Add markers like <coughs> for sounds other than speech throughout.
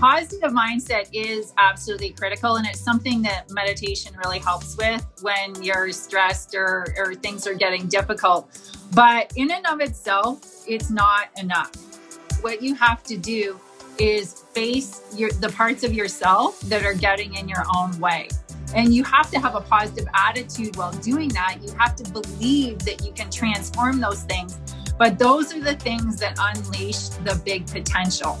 positive mindset is absolutely critical and it's something that meditation really helps with when you're stressed or, or things are getting difficult. But in and of itself it's not enough. What you have to do is face your, the parts of yourself that are getting in your own way. And you have to have a positive attitude while doing that. You have to believe that you can transform those things. But those are the things that unleash the big potential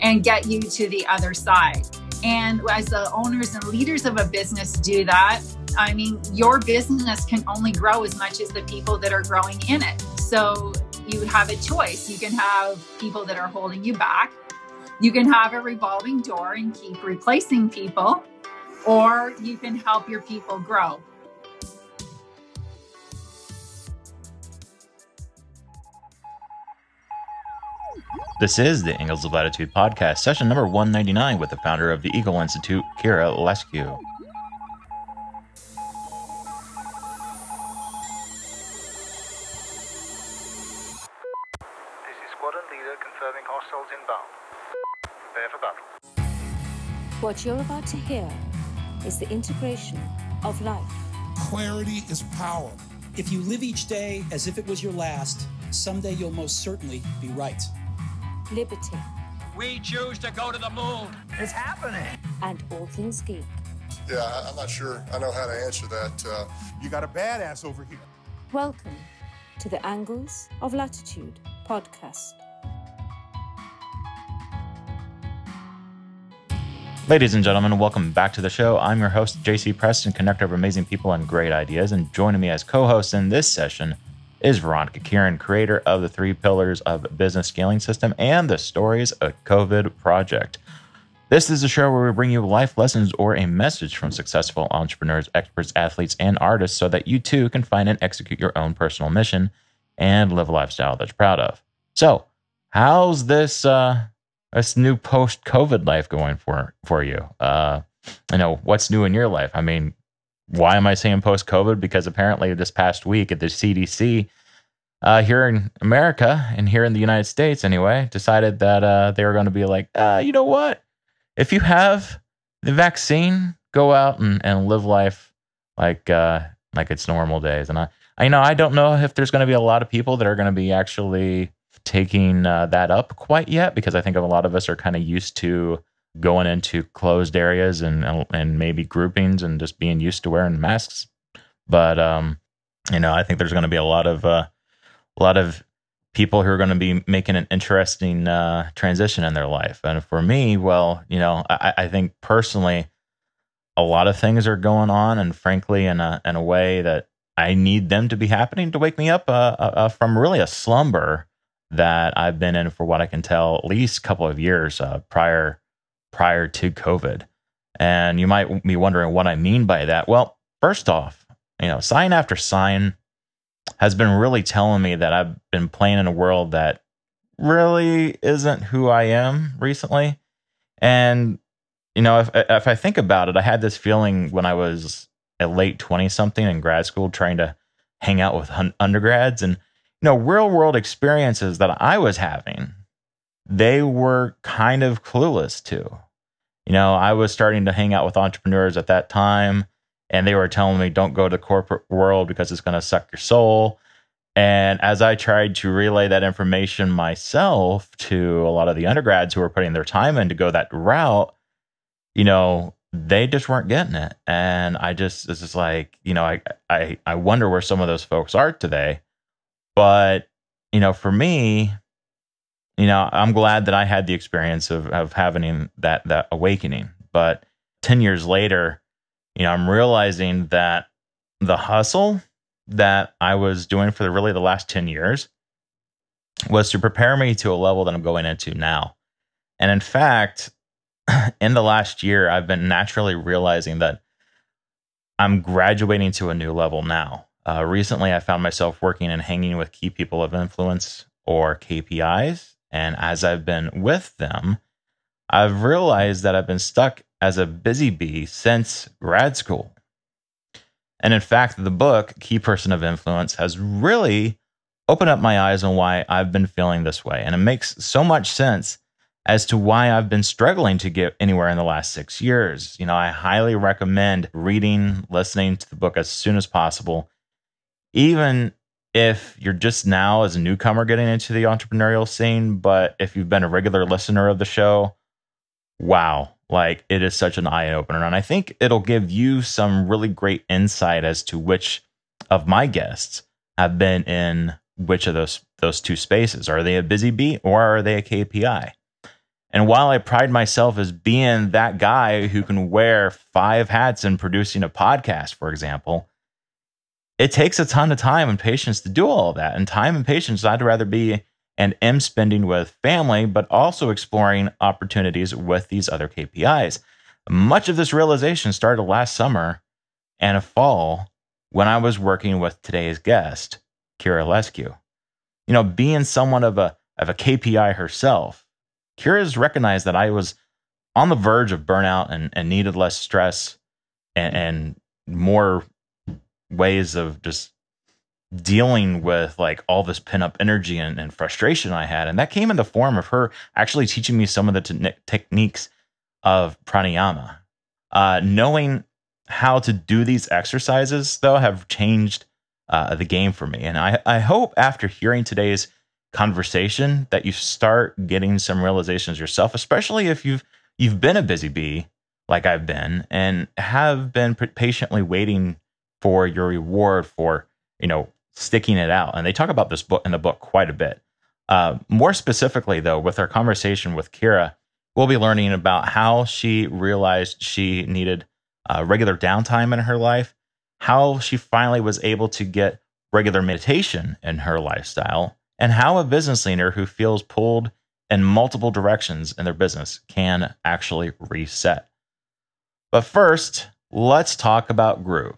and get you to the other side. And as the owners and leaders of a business do that, I mean, your business can only grow as much as the people that are growing in it. So you have a choice. You can have people that are holding you back. You can have a revolving door and keep replacing people, or you can help your people grow. This is the Angles of Latitude podcast, session number 199 with the founder of the Eagle Institute, Kira Leskew. This is squadron leader confirming hostiles inbound. Prepare for battle. What you're about to hear is the integration of life. Clarity is power. If you live each day as if it was your last, someday you'll most certainly be right liberty, We choose to go to the moon. It's happening. and all things geek. Yeah, I- I'm not sure I know how to answer that. Uh, You got a badass over here. Welcome to the Angles of Latitude podcast. Ladies and gentlemen, welcome back to the show. I'm your host, JC Preston, connector of amazing people and great ideas. And joining me as co host in this session is Veronica Kieran, creator of the three pillars of business scaling system and the stories of COVID project. This is a show where we bring you life lessons or a message from successful entrepreneurs, experts, athletes, and artists so that you too can find and execute your own personal mission and live a lifestyle that you're proud of. So, how's this uh, this new post COVID life going for for you? Uh, I know what's new in your life. I mean, why am I saying post COVID? Because apparently this past week at the CDC uh, here in America and here in the United States, anyway, decided that uh, they were going to be like, uh, you know what? If you have the vaccine, go out and, and live life like uh, like it's normal days. And I, I know I don't know if there's going to be a lot of people that are going to be actually taking uh, that up quite yet because I think a lot of us are kind of used to going into closed areas and and maybe groupings and just being used to wearing masks. But um, you know, I think there's going to be a lot of uh, a lot of people who are going to be making an interesting uh, transition in their life. And for me, well, you know, I, I think personally, a lot of things are going on, and frankly, in a in a way that I need them to be happening to wake me up uh, uh, from really a slumber that I've been in for what I can tell at least a couple of years uh, prior prior to COVID. And you might be wondering what I mean by that. Well, first off, you know, sign after sign has been really telling me that I've been playing in a world that really isn't who I am recently. And you know, if if I think about it, I had this feeling when I was a late 20 something in grad school trying to hang out with un- undergrads and you know, real world experiences that I was having, they were kind of clueless to. You know, I was starting to hang out with entrepreneurs at that time, and they were telling me, don't go to corporate world because it's going to suck your soul. And as I tried to relay that information myself to a lot of the undergrads who were putting their time in to go that route, you know, they just weren't getting it. And I just, it's just like, you know, I, I, I wonder where some of those folks are today. But, you know, for me, you know, I'm glad that I had the experience of, of having that, that awakening. But 10 years later, you know, I'm realizing that the hustle that I was doing for the, really the last 10 years was to prepare me to a level that I'm going into now. And in fact, <clears throat> in the last year, I've been naturally realizing that I'm graduating to a new level now. Uh, recently, I found myself working and hanging with key people of influence or KPIs. And as I've been with them, I've realized that I've been stuck as a busy bee since grad school. And in fact, the book, Key Person of Influence, has really opened up my eyes on why I've been feeling this way. And it makes so much sense as to why I've been struggling to get anywhere in the last six years. You know, I highly recommend reading, listening to the book as soon as possible. Even if you're just now as a newcomer getting into the entrepreneurial scene, but if you've been a regular listener of the show, wow, like it is such an eye opener. And I think it'll give you some really great insight as to which of my guests have been in which of those those two spaces. Are they a busy bee or are they a KPI? And while I pride myself as being that guy who can wear five hats in producing a podcast, for example, it takes a ton of time and patience to do all of that. And time and patience, I'd rather be and am spending with family, but also exploring opportunities with these other KPIs. Much of this realization started last summer and a fall when I was working with today's guest, Kira Leskew. You know, being someone of a of a KPI herself, Kira's recognized that I was on the verge of burnout and, and needed less stress and, and more ways of just dealing with like all this pent up energy and, and, frustration I had. And that came in the form of her actually teaching me some of the te- techniques of pranayama. Uh, knowing how to do these exercises, though, have changed uh, the game for me. And I, I hope after hearing today's conversation that you start getting some realizations yourself, especially if you've you've been a busy bee like I've been and have been patiently waiting for your reward for you know sticking it out. And they talk about this book in the book quite a bit. Uh, more specifically, though, with our conversation with Kira, we'll be learning about how she realized she needed uh, regular downtime in her life, how she finally was able to get regular meditation in her lifestyle, and how a business leader who feels pulled in multiple directions in their business can actually reset. But first, let's talk about Groove,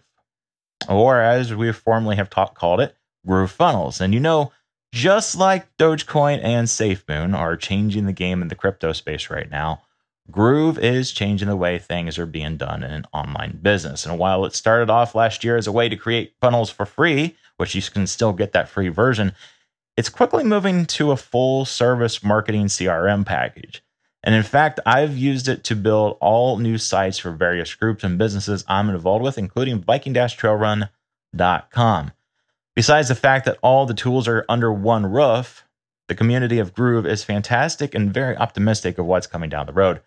or as we formerly have talk, called it, Groove Funnels. And you know, just like Dogecoin and SafeMoon are changing the game in the crypto space right now, Groove is changing the way things are being done in an online business. And while it started off last year as a way to create funnels for free, which you can still get that free version, it's quickly moving to a full service marketing CRM package. And in fact, I've used it to build all new sites for various groups and businesses I'm involved with, including Viking trailrun.com. Besides the fact that all the tools are under one roof, the community of Groove is fantastic and very optimistic of what's coming down the road.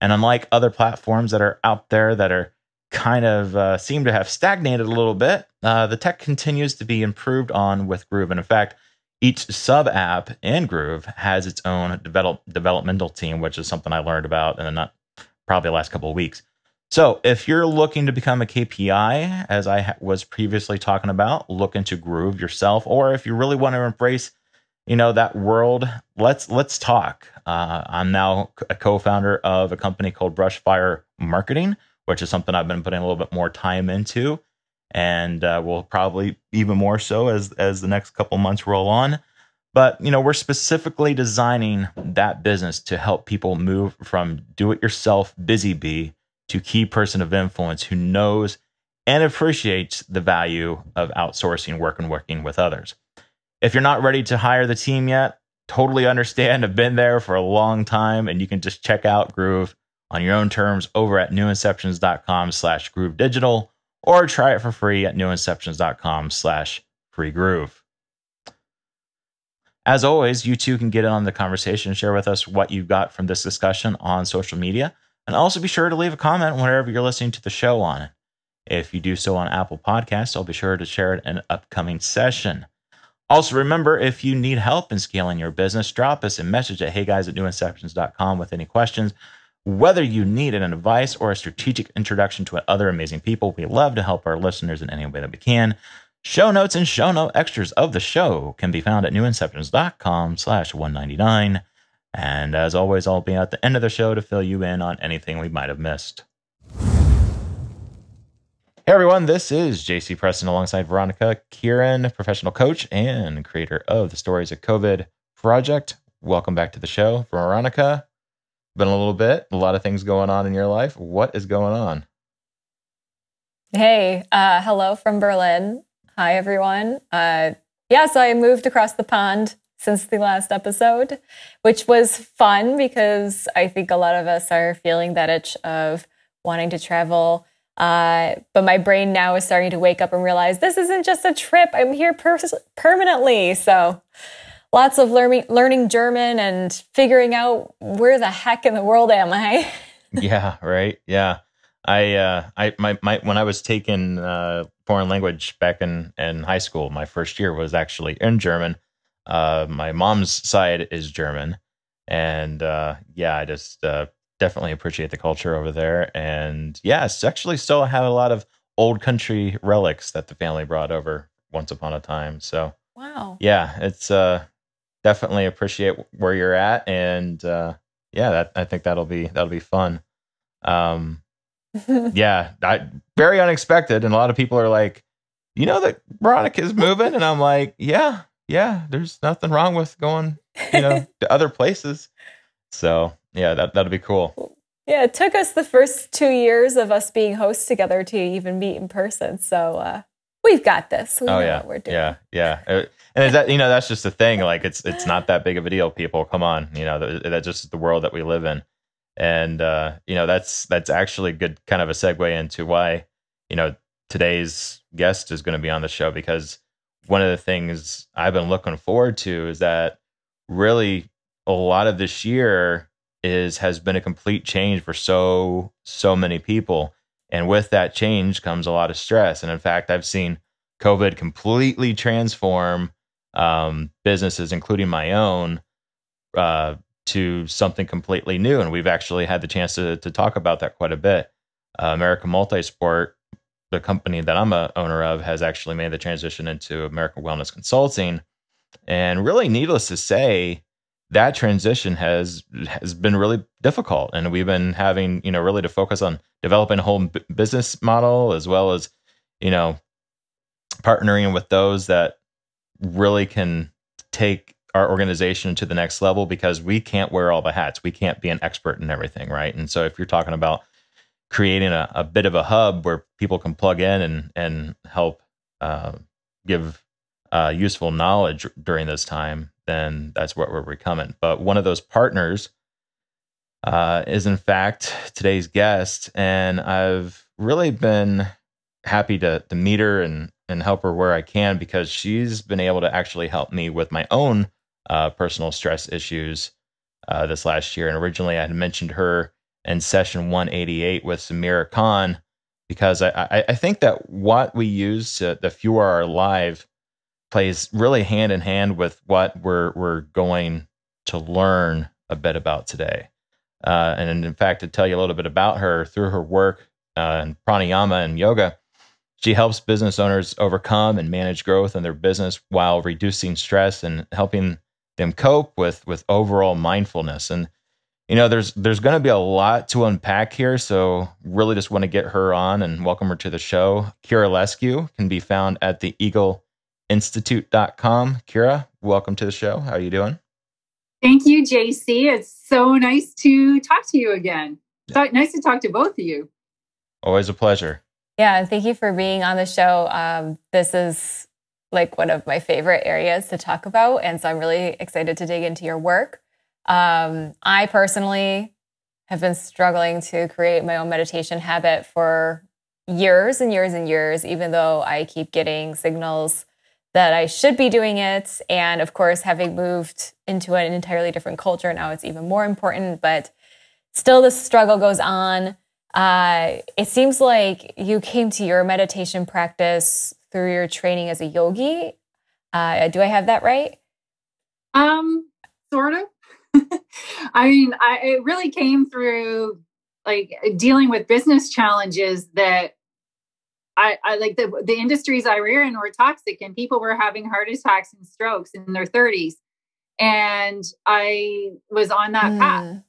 And unlike other platforms that are out there that are kind of uh, seem to have stagnated a little bit, uh, the tech continues to be improved on with Groove. And in fact, each sub app in Groove has its own develop, developmental team, which is something I learned about in the not probably the last couple of weeks. So, if you're looking to become a KPI, as I ha- was previously talking about, look into Groove yourself. Or if you really want to embrace, you know, that world, let's let's talk. Uh, I'm now a co-founder of a company called Brushfire Marketing, which is something I've been putting a little bit more time into and uh, will probably even more so as as the next couple months roll on. But you know, we're specifically designing that business to help people move from do-it-yourself busy bee to key person of influence who knows and appreciates the value of outsourcing work and working with others. If you're not ready to hire the team yet, totally understand. I've been there for a long time, and you can just check out Groove on your own terms over at newinceptions.com slash groove digital or try it for free at newinceptions.com slash free groove. As always, you too can get in on the conversation share with us what you've got from this discussion on social media. And also be sure to leave a comment wherever you're listening to the show on. If you do so on Apple Podcasts, I'll be sure to share it in an upcoming session. Also, remember if you need help in scaling your business, drop us a message at heyguys at newinceptions.com with any questions. Whether you need an advice or a strategic introduction to other amazing people, we love to help our listeners in any way that we can. Show notes and show note extras of the show can be found at newinceptions.com slash 199. And as always, I'll be at the end of the show to fill you in on anything we might have missed. Hey everyone, this is JC Preston alongside Veronica Kieran, professional coach and creator of the Stories of COVID project. Welcome back to the show. Veronica, been a little bit, a lot of things going on in your life. What is going on? Hey, uh, hello from Berlin. Hi, everyone. Uh, yeah, so I moved across the pond since the last episode, which was fun because I think a lot of us are feeling that itch of wanting to travel. Uh, but my brain now is starting to wake up and realize this isn't just a trip. I'm here per- permanently. So lots of learning learning German and figuring out where the heck in the world am I. <laughs> yeah, right. Yeah. I uh I my, my when I was taking uh foreign language back in in high school, my first year was actually in German. Uh my mom's side is German. And uh yeah, I just uh definitely appreciate the culture over there. And yeah, it's actually still have a lot of old country relics that the family brought over once upon a time. So Wow. yeah, it's uh definitely appreciate where you're at and uh yeah, that I think that'll be that'll be fun. Um <laughs> yeah, I, very unexpected. And a lot of people are like, you know that Veronica's moving, and I'm like, yeah, yeah. There's nothing wrong with going, you know, <laughs> to other places. So yeah, that that'll be cool. Yeah, it took us the first two years of us being hosts together to even meet in person. So uh, we've got this. We oh know yeah, what we're doing. yeah, yeah. Uh, And that you know that's just the thing. Like it's it's not that big of a deal. People, come on, you know that, that's just the world that we live in. And uh, you know that's that's actually good kind of a segue into why you know today's guest is going to be on the show because one of the things I've been looking forward to is that really a lot of this year is has been a complete change for so so many people and with that change comes a lot of stress and in fact I've seen COVID completely transform um, businesses including my own uh, to something completely new. And we've actually had the chance to to talk about that quite a bit. Uh, American Multisport the company that I'm a owner of has actually made the transition into American Wellness Consulting. And really, needless to say, that transition has has been really difficult, and we've been having you know really to focus on developing a whole b- business model as well as you know partnering with those that really can take our organization to the next level because we can't wear all the hats. We can't be an expert in everything, right? And so if you're talking about creating a, a bit of a hub where people can plug in and and help uh, give uh, useful knowledge during this time, then that's what we're becoming. But one of those partners uh, is in fact today's guest, and I've really been happy to to meet her and and help her where I can because she's been able to actually help me with my own uh, personal stress issues uh, this last year. And originally, I had mentioned her in session 188 with Samira Khan because I, I, I think that what we use to the fuel our life plays really hand in hand with what we're we're going to learn a bit about today. Uh, and in fact, to tell you a little bit about her through her work uh, in pranayama and yoga, she helps business owners overcome and manage growth in their business while reducing stress and helping them cope with with overall mindfulness. And you know, there's there's going to be a lot to unpack here, so really just want to get her on and welcome her to the show. Kira Leskew can be found at the eagleinstitute.com. Kira, welcome to the show. How are you doing? Thank you, JC. It's so nice to talk to you again. Th- Nice to talk to both of you. Always a pleasure. Yeah, and thank you for being on the show. Um, this is like one of my favorite areas to talk about. And so I'm really excited to dig into your work. Um, I personally have been struggling to create my own meditation habit for years and years and years, even though I keep getting signals that I should be doing it. And of course, having moved into an entirely different culture, now it's even more important. But still, the struggle goes on. Uh, it seems like you came to your meditation practice through your training as a yogi. Uh, do I have that right? Um, sort of. <laughs> I mean, I it really came through like dealing with business challenges that I, I like the the industries I were in were toxic and people were having heart attacks and strokes in their 30s. And I was on that path.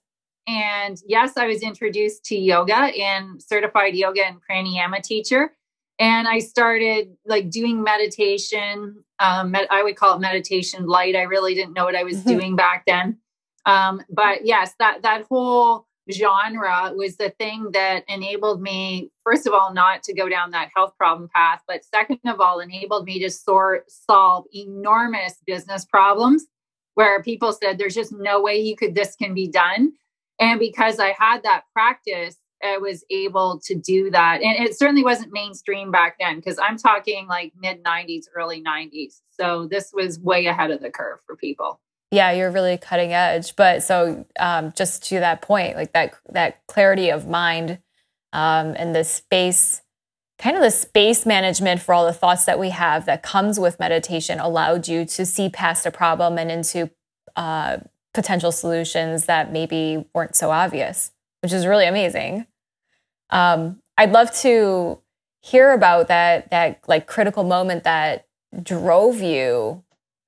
And yes, I was introduced to yoga and certified yoga and pranayama teacher. And I started like doing meditation. Um, med- I would call it meditation light. I really didn't know what I was Mhm. doing back then. Um, but yes, that that whole genre was the thing that enabled me, first of all, not to go down that health problem path, but second of all, enabled me to sort solve enormous business problems where people said there's just no way you could this can be done and because i had that practice i was able to do that. And it certainly wasn't mainstream back then because i'm talking like mid 90s early 90s so this was way ahead of the curve for people. Yeah you're really cutting edge. But so um, just to that point like that that clarity of mind um, and the space kind of the space management for all the thoughts that we have that comes with meditation allowed you to see past a problem and into uh, potential solutions that maybe weren't so obvious, which is really amazing. Um, I'd love to hear about that that like critical moment that drove you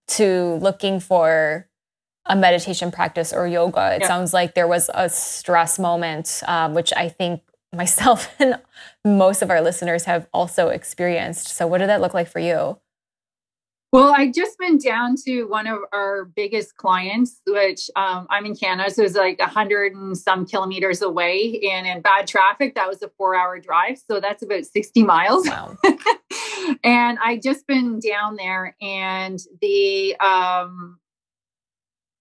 to looking for a meditation practice or yoga. It yeah. sounds like there was a stress moment, um, which I think myself <laughs> and most of our listeners have also experienced. So, what did that look like for you? Well, I just went down to one of our biggest clients, which um, I'm in Canada, so it's like a hundred and some kilometers away, and in bad traffic, that was a four-hour drive, so that's about sixty miles. Wow. <laughs> and I just been down there, and the um,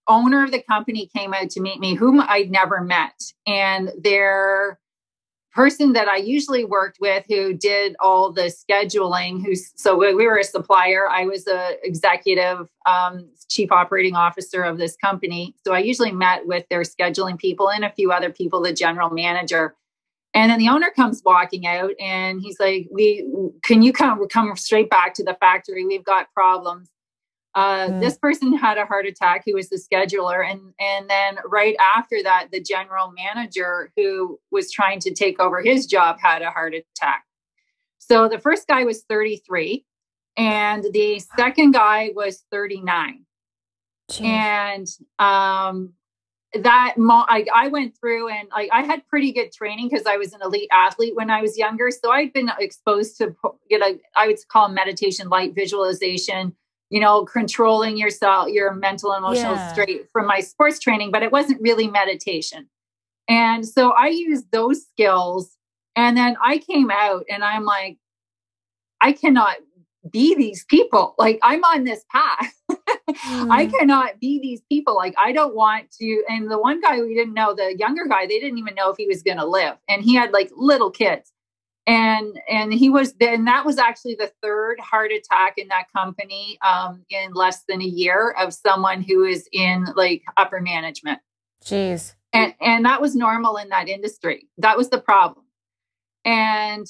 owner of the company came out to meet me, whom I'd never met, and they're person that I usually worked with who did all the scheduling, who's so we were a supplier. I was a executive um, chief operating officer of this company. So I usually met with their scheduling people and a few other people, the general manager. And then the owner comes walking out and he's like, We can you come come straight back to the factory? We've got problems. Uh, mm. This person had a heart attack. Who was the scheduler, and and then right after that, the general manager who was trying to take over his job had a heart attack. So the first guy was 33, and the second guy was 39. Jeez. And um, that mo- I, I went through and I, I had pretty good training because I was an elite athlete when I was younger. So I'd been exposed to you know I would call meditation, light visualization, you know, controlling yourself, your mental emotional yeah. state from my sports training, but it wasn't really meditation. And so I used those skills. And then I came out and I'm like, I cannot be these people. Like, I'm on this path. <laughs> mm. I cannot be these people. Like, I don't want to. And the one guy we didn't know, the younger guy, they didn't even know if he was going to live. And he had like little kids and and he was then that was actually the third heart attack in that company um, in less than a year of someone who is in like upper management. Jeez. And and that was normal in that industry. That was the problem. And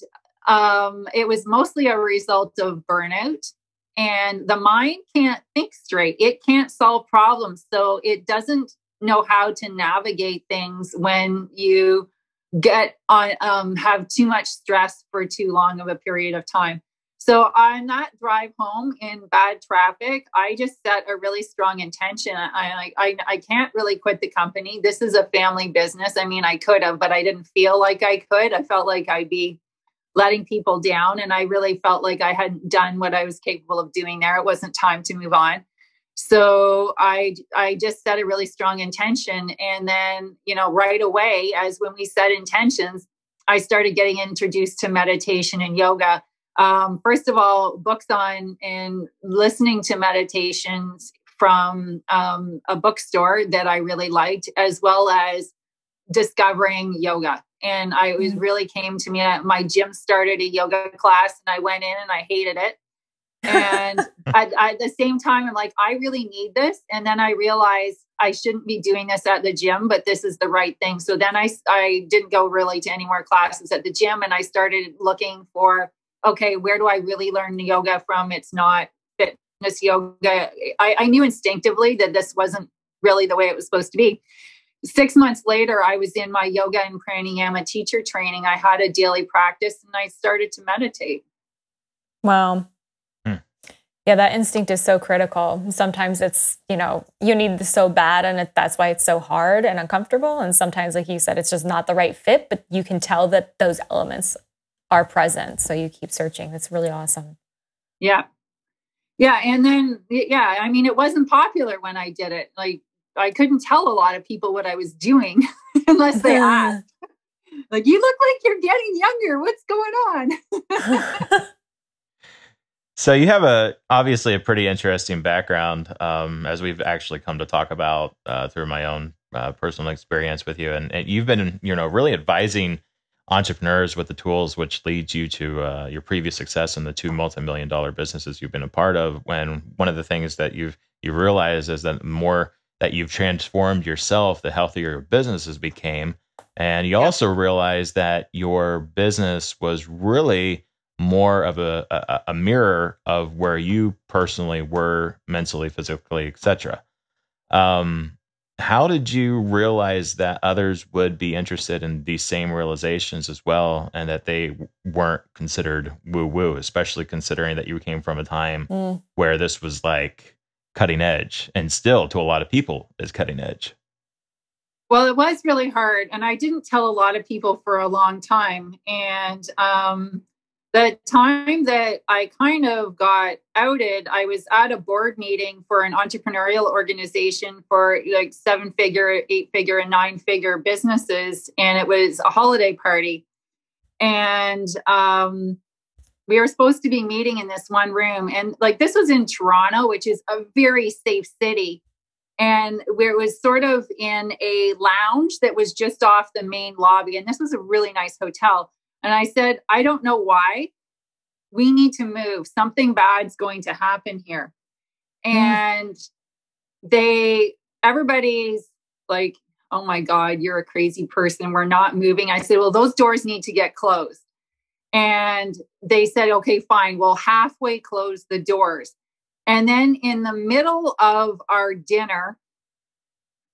um, it was mostly a result of burnout. And the mind can't think straight. It can't solve problems. So it doesn't know how to navigate things when you get on um, have too much stress for too long of a period of time. So on that drive home in bad traffic, I just set a really strong intention. I, I I can't really quit the company. This is a family business. I mean, I could have, but I didn't feel like I could. I felt like I'd be letting people down, and I really felt like I hadn't done what I was capable of doing there. It wasn't time to move on so i i just set a really strong intention and then you know right away as when we set intentions i started getting introduced to meditation and yoga. Um, first of all books on and listening to meditations from um, a bookstore that i really liked as well as discovering yoga. And i was mm. really came to me my gym started a yoga class and i went in and i hated it and <laughs> at, at, the same time i'm like i really need this. And then i realized i shouldn't be doing this at the gym but this is the right thing. So then i i didn't go really to any more classes at the gym and i started looking for okay where do i really learn yoga from? It's not fitness yoga. I, I knew instinctively that this wasn't really the way it was supposed to be. Six months later i was in my yoga and pranayama teacher training. I had a daily practice and i started to meditate. Wow yeah, that instinct is so critical. Sometimes it's, you know, you need this so bad and it, that's why it's so hard and uncomfortable. And sometimes, like you said, it's just not the right fit, but you can tell that those elements are present. So you keep searching. That's really awesome. Yeah. Yeah. And then, yeah, I mean, it wasn't popular when I did it. Like, I couldn't tell a lot of people what I was doing <laughs> unless they <laughs> asked. like, you look like you're getting younger. What's going on? <laughs> So you have a obviously a pretty interesting background, um, as we've actually come to talk about uh, through my own uh, personal experience with you, and, and, you've been you know really advising entrepreneurs with the tools which leads you to uh, your previous success in the two multi-million dollar businesses you've been a part of. When one of the things that you've you realize is that the more that you've transformed yourself, the healthier your businesses became, and you yep. also realize that your business was really more of a, a, a mirror of where you personally were mentally, physically, etc. Um, how did you realize that others would be interested in these same realizations as well, and that they weren't considered woo woo, especially considering that you came from a time mm. where this was like cutting edge, and still to a lot of people is cutting edge. Well, it was really hard, and I didn't tell a lot of people for a long time, and um, the time that I kind of got outed, I was at a board meeting for an entrepreneurial organization for like seven figure, eight figure, and nine figure businesses. And it was a holiday party. And um, we were supposed to be meeting in this one room. And like this was in Toronto, which is a very safe city. And where it was sort of in a lounge that was just off the main lobby. And this was a really nice hotel and I said, I don't know why. We need to move. Something bad's going to happen here. Mm. And they, everybody's like, oh my God, you're a crazy person. We're not moving. I said, well, those doors need to get closed. And they said, okay, fine. We'll halfway close the doors. And then in the middle of our dinner,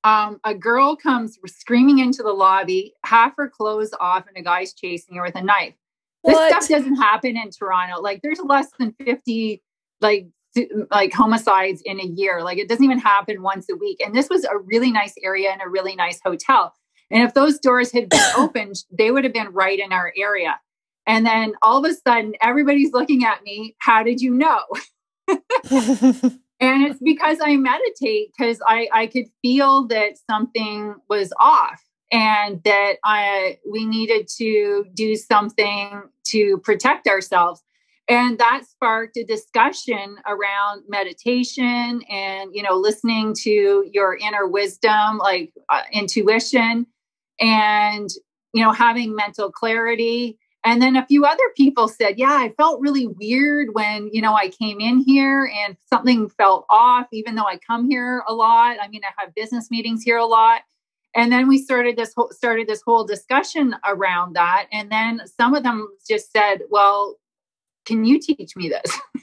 um, a girl comes screaming into the lobby, half her clothes off, and a guy's chasing her with a knife. This what? stuff doesn't happen in Toronto. Like there's less than 50 like like homicides in a year. Like it doesn't even happen once a week. And this was a really nice area and a really nice hotel. And if those doors had been <coughs> opened, they would have been right in our area. And then all of a sudden, everybody's looking at me. How did you know? <laughs> <laughs> and it's because i meditate because i i could feel that something was off and that i we needed to do something to protect ourselves. And that sparked a discussion around meditation and you know listening to your inner wisdom like uh, intuition and you know having mental clarity and then a few other people said, Yeah, I felt really weird when, you know, I came in here and something felt off, even though I come here a lot. I mean, I have business meetings here a lot. And then we started this whole started this whole discussion around that. And then some of them just said, Well, can you teach me this? <laughs>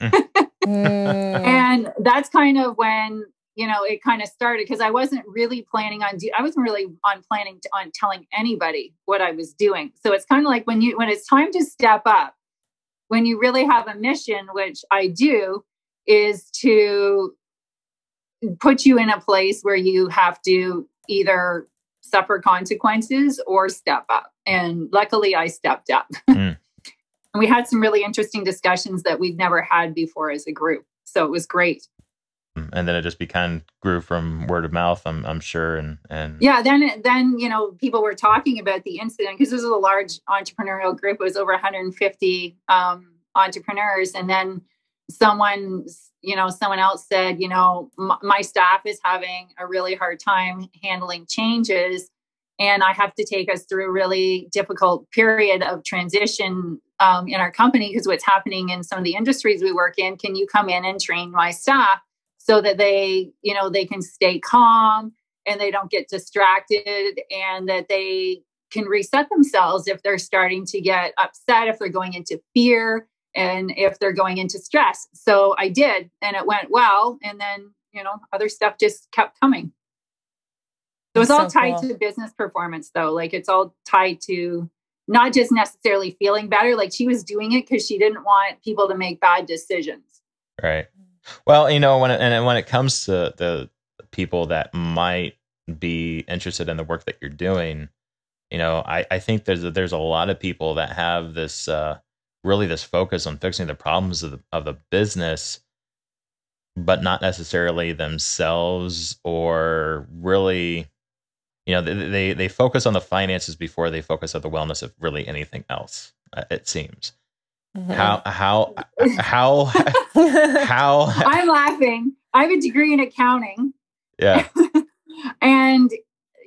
mm. and that's kind of when you know it kind of started because i wasn't really planning on do i wasn't really on planning to, on telling anybody what i was doing. So it's kind of like when you when it's time to step up when you really have a mission which i do is to put you in a place where you have to either suffer consequences or step up. And luckily i stepped up. <laughs> Mm. and we had some really interesting discussions that we've never had before as a group. So it was great and then it just became grew from word of mouth i'm, I'm sure and and yeah then then you know people were talking about the incident because this was a large entrepreneurial group it was over 150 um, entrepreneurs and then someone you know someone else said you know m- my staff is having a really hard time handling changes and i have to take us through a really difficult period of transition um, in our company because what's happening in some of the industries we work in can you come in and train my staff so that they, you know, they can stay calm and they don't get distracted and that they can reset themselves if they're starting to get upset, if they're going into fear, and if they're going into stress. So I did, and it went well. And then, you know, other stuff just kept coming. So it's all so tied cool. to business performance, though. Like it's all tied to not just necessarily feeling better. Like she was doing it because she didn't want people to make bad decisions. Right. Well, you know, when it, and when it comes to the people that might be interested in the work that you're doing, you know, I, I think there's there's a lot of people that have this uh, really this focus on fixing the problems of the, of the business, but not necessarily themselves or really, you know, they, they they focus on the finances before they focus on the wellness of really anything else. Uh, it seems Mhm. How how how <laughs> how I'm laughing. I have a degree in accounting. yeah <laughs> and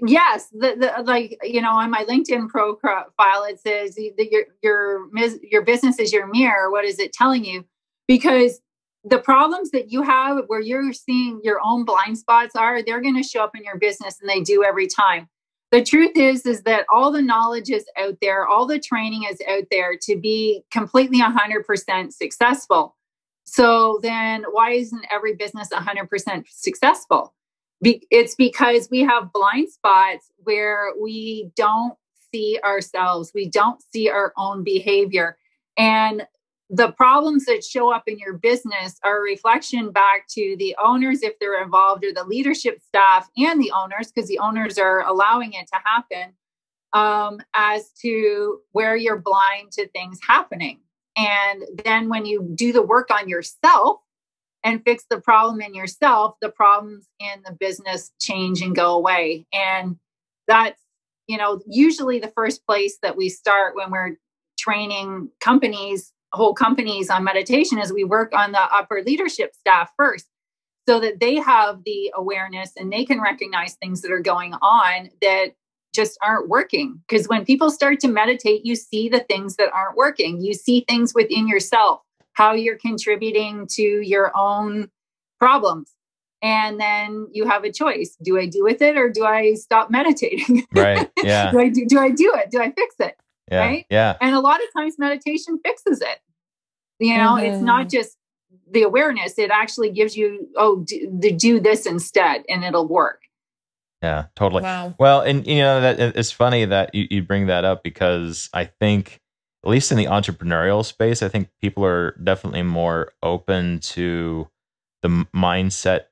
yes, the, the like you know on my LinkedIn profile it says that your your your business is your mirror. What is it telling you? Because the problems that you have where you're seeing your own blind spots are they're going to show up in your business and they do every time the truth is is that all the knowledge is out there all the training is out there to be completely 100% successful. So then why isn't every business 100% successful? Be- it's because we have blind spots where we don't see ourselves. We don't see our own behavior. And the problems that show up in your business are a reflection back to the owners if they're involved or the leadership staff and the owners because the owners are allowing it to happen um, as to where you're blind to things happening. And then when you do the work on yourself and fix the problem in yourself the problems in the business change and go away. And that's you know usually the first place that we start when we're training companies whole companies on meditation is we work on the upper leadership staff first so that they have the awareness and they can recognize things that are going on that just aren't working. Because when people start to meditate you see the things that aren't working. You see things within yourself how you're contributing to your own problems. And then you have a choice. Do i do with it or do i stop meditating? <laughs> Right yeah. Do i do, do i do it? Do i fix it? Yeah right? yeah. And a lot of times meditation fixes it you know it's not mm-hmm. just the awareness it actually gives you oh do, do this instead and it'll work. Yeah totally. Wow. well and you know that it's funny that you, you bring that up because i think at least in the entrepreneurial space i think people are definitely more open to the mindset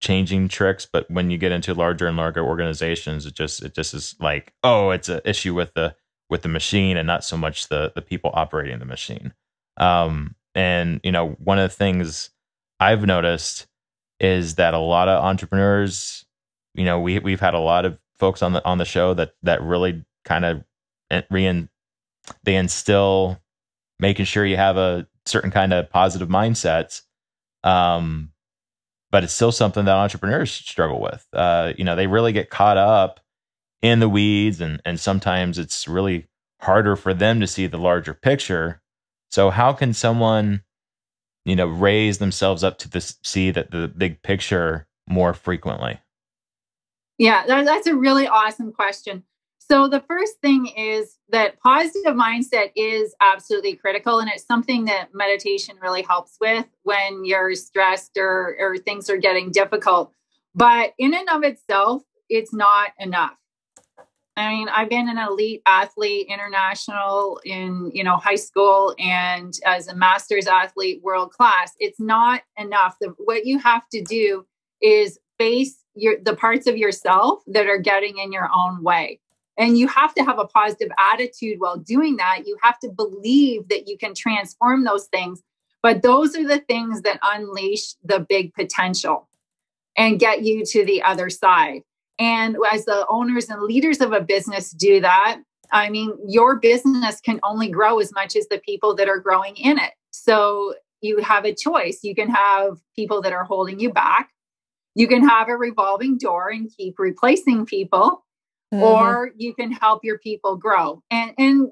changing tricks but when you get into larger and larger organizations it just it just is like oh it's an issue with the with the machine and not so much the the people operating the machine um and you know one of the things i've noticed is that a lot of entrepreneurs you know we we've had a lot of folks on the on the show that that really kind of rein they instill making sure you have a certain kind of positive mindsets um but it's still something that entrepreneurs struggle with. Uh you know they really get caught up in the weeds and and sometimes it's really harder for them to see the larger picture so how can someone you know raise themselves up to this see that the big picture more frequently? Yeah that's a really awesome question. So the first thing is that positive mindset is absolutely critical and it's something that meditation really helps with when you're stressed or, or things are getting difficult. But in and of itself it's not enough I mean, I've been an elite athlete, international in you know high school, and as a masters athlete, world class. It's not enough. The, what you have to do is face your the parts of yourself that are getting in your own way, and you have to have a positive attitude while doing that. You have to believe that you can transform those things. But those are the things that unleash the big potential and get you to the other side. And as the owners and leaders of a business do that, I mean, your business can only grow as much as the people that are growing in it. So you have a choice. You can have people that are holding you back. You can have a revolving door and keep replacing people, Mhm. or you can help your people grow. And and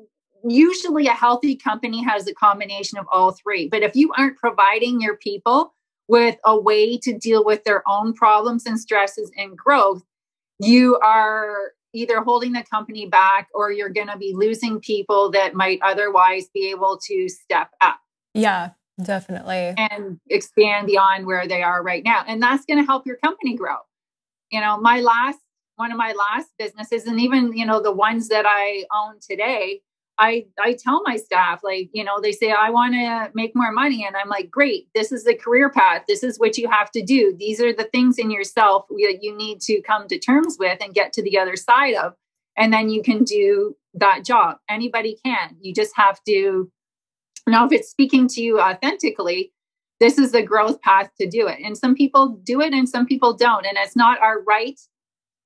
usually a healthy company has a combination of all three. But if you aren't providing your people with a way to deal with their own problems and stresses and growth, you are either holding the company back or you're going to be losing people that might otherwise be able to step up yeah, definitely. and expand beyond where they are right now. And that's going to help your company grow. You know, my last one of my last businesses and even, you know, the ones that I own today, I I tell my staff like, you know, they say I want to make more money and I'm like, "Great. This is the career path. This is what you have to do. These are the things in yourself that you need to come to terms with and get to the other side of and then you can do that job. Anybody can. You just have to now if it's speaking to you authentically, this is the growth path to do it. And some people do it and some people don't. And it's not our right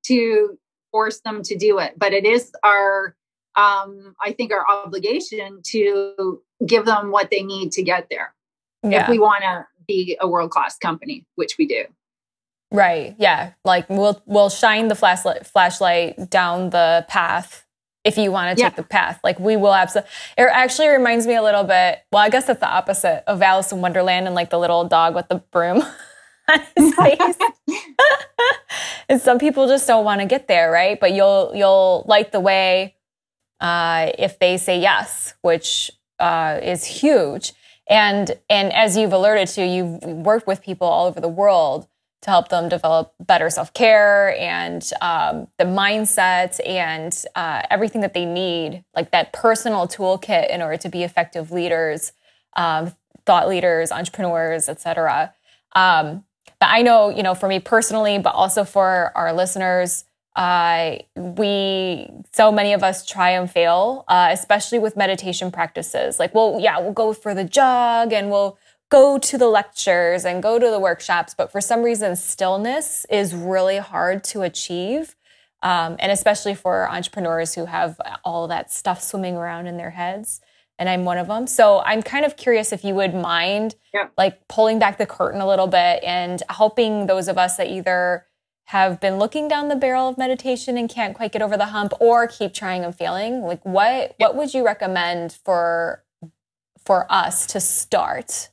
to force them to do it, but it is our um, I think, our obligation to give them what they need to get there. Yeah. If we want to be a world class company, which we do. Right. Yeah. Like we'll we'll shine the flashlight flashlight down the path if you want to take Yeah. the path. Like we will absolutely. It actually reminds me a little bit. Well, I guess it's the opposite of Alice in Wonderland and like the little dog with the broom <laughs> on his <laughs> face. <laughs> and some people just don't want to get there, right? But you'll you'll light the way uh, if they say yes, which uh, is huge. And and as you've alerted to, you've worked with people all over the world to help them develop better self care and um, the mindset and uh, everything that they need, like that personal toolkit in order to be effective leaders, um, thought leaders, entrepreneurs, etc. Um, but I know, you know, for me personally, but also for our listeners, uh, we so many of us try and fail, uh, especially with meditation practices. Like, well, yeah, we'll go for the jog and we'll go to the lectures and go to the workshops, but for some reason, stillness is really hard to achieve. Um, and especially for entrepreneurs who have all that stuff swimming around in their heads. And I'm one of them. So I'm kind of curious if you would mind Yeah. like pulling back the curtain a little bit and helping those of us that either have been looking down the barrel of meditation and can't quite get over the hump or keep trying and failing like what what would you recommend for for us to start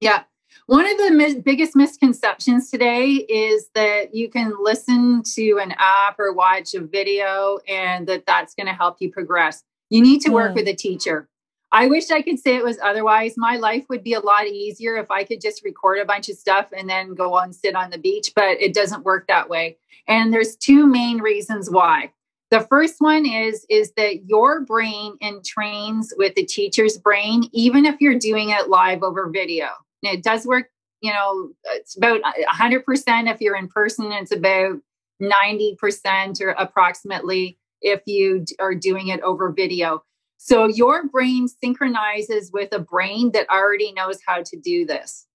Yeah. One of the mis- biggest misconceptions today is that you can listen to an app or watch a video and that that's going to help you progress. You need to work Mm. with a teacher. I wish I could say it was otherwise. My life would be a lot easier if I could just record a bunch of stuff and then go on sit on the beach, but it doesn't work that way. And there's two main reasons why. The first one is is that your brain entrains with the teacher's brain even if you're doing it live over video. And it does work, you know, it's about 100% if you're in person, it's about 90% or approximately if you are doing it over video. So your brain synchronizes with a brain that already knows how to do this.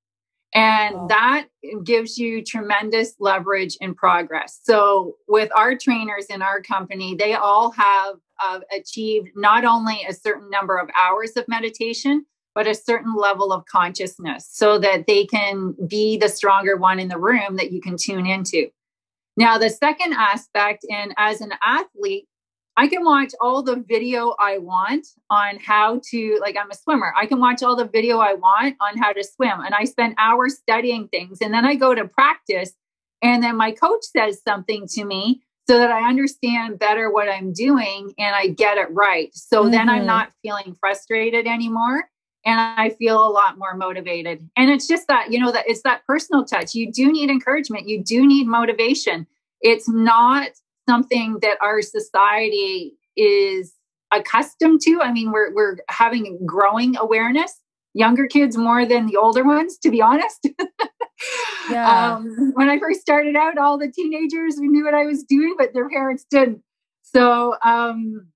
And Wow. that gives you tremendous leverage and progress. So, with our trainers in our company, they all have uh, achieved not only a certain number of hours of meditation, but a certain level of consciousness so that they can be the stronger one in the room that you can tune into. Now, the second aspect, and as an athlete, I can watch all the video I want on how to, like, I'm a swimmer. I can watch all the video I want on how to swim. And I spend hours studying things. And then I go to practice. And then my coach says something to me so that I understand better what I'm doing and I get it right. So then I'm Mhm. not feeling frustrated anymore. And I feel a lot more motivated. And it's just that, you know, that it's that personal touch. You do need encouragement. You do need motivation. It's not something that our society is accustomed to. I mean, we're we're having growing awareness. Younger kids more than the older ones, to be honest. <laughs> Yeah. um, when I first started out, all the teenagers knew what I was doing, but their parents didn't. So, um,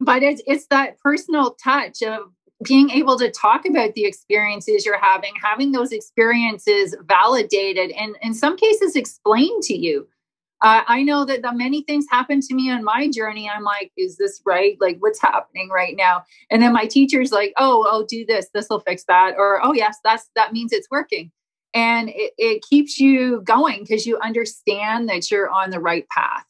but it's it's that personal touch of being able to talk about the experiences you're having, having those experiences validated, and in some cases explained to you. Uh, I know that the many things happened to me on my journey. I'm like, is this right? Like, what's happening right now? And then my teacher's like, oh, oh, do this. This will fix that. Or, oh, yes, that's that means it's working. And it, it keeps you going because you understand that you're on the right path.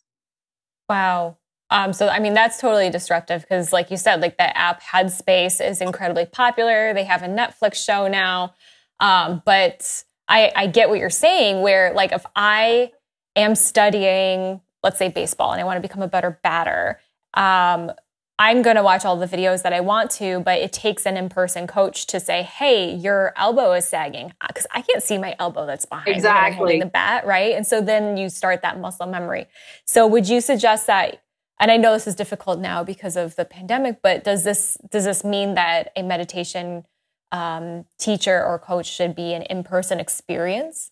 Wow. Um, so, I mean, that's totally disruptive because, like you said, like the app Headspace is incredibly popular. They have a Netflix show now. Um, but I, I get what you're saying, where, like, if I am studying, let's say, baseball and I want to become a better batter, um, I'm going to watch all the videos that I want to, but it takes an in person coach to say, hey, your elbow is sagging. Because I can't see my elbow that's behind me Exactly. the bat, right? And so then you start that muscle memory. So would you suggest that? And I know this is difficult now because of the pandemic, but does this does this mean that a meditation um, teacher or coach should be an in person experience?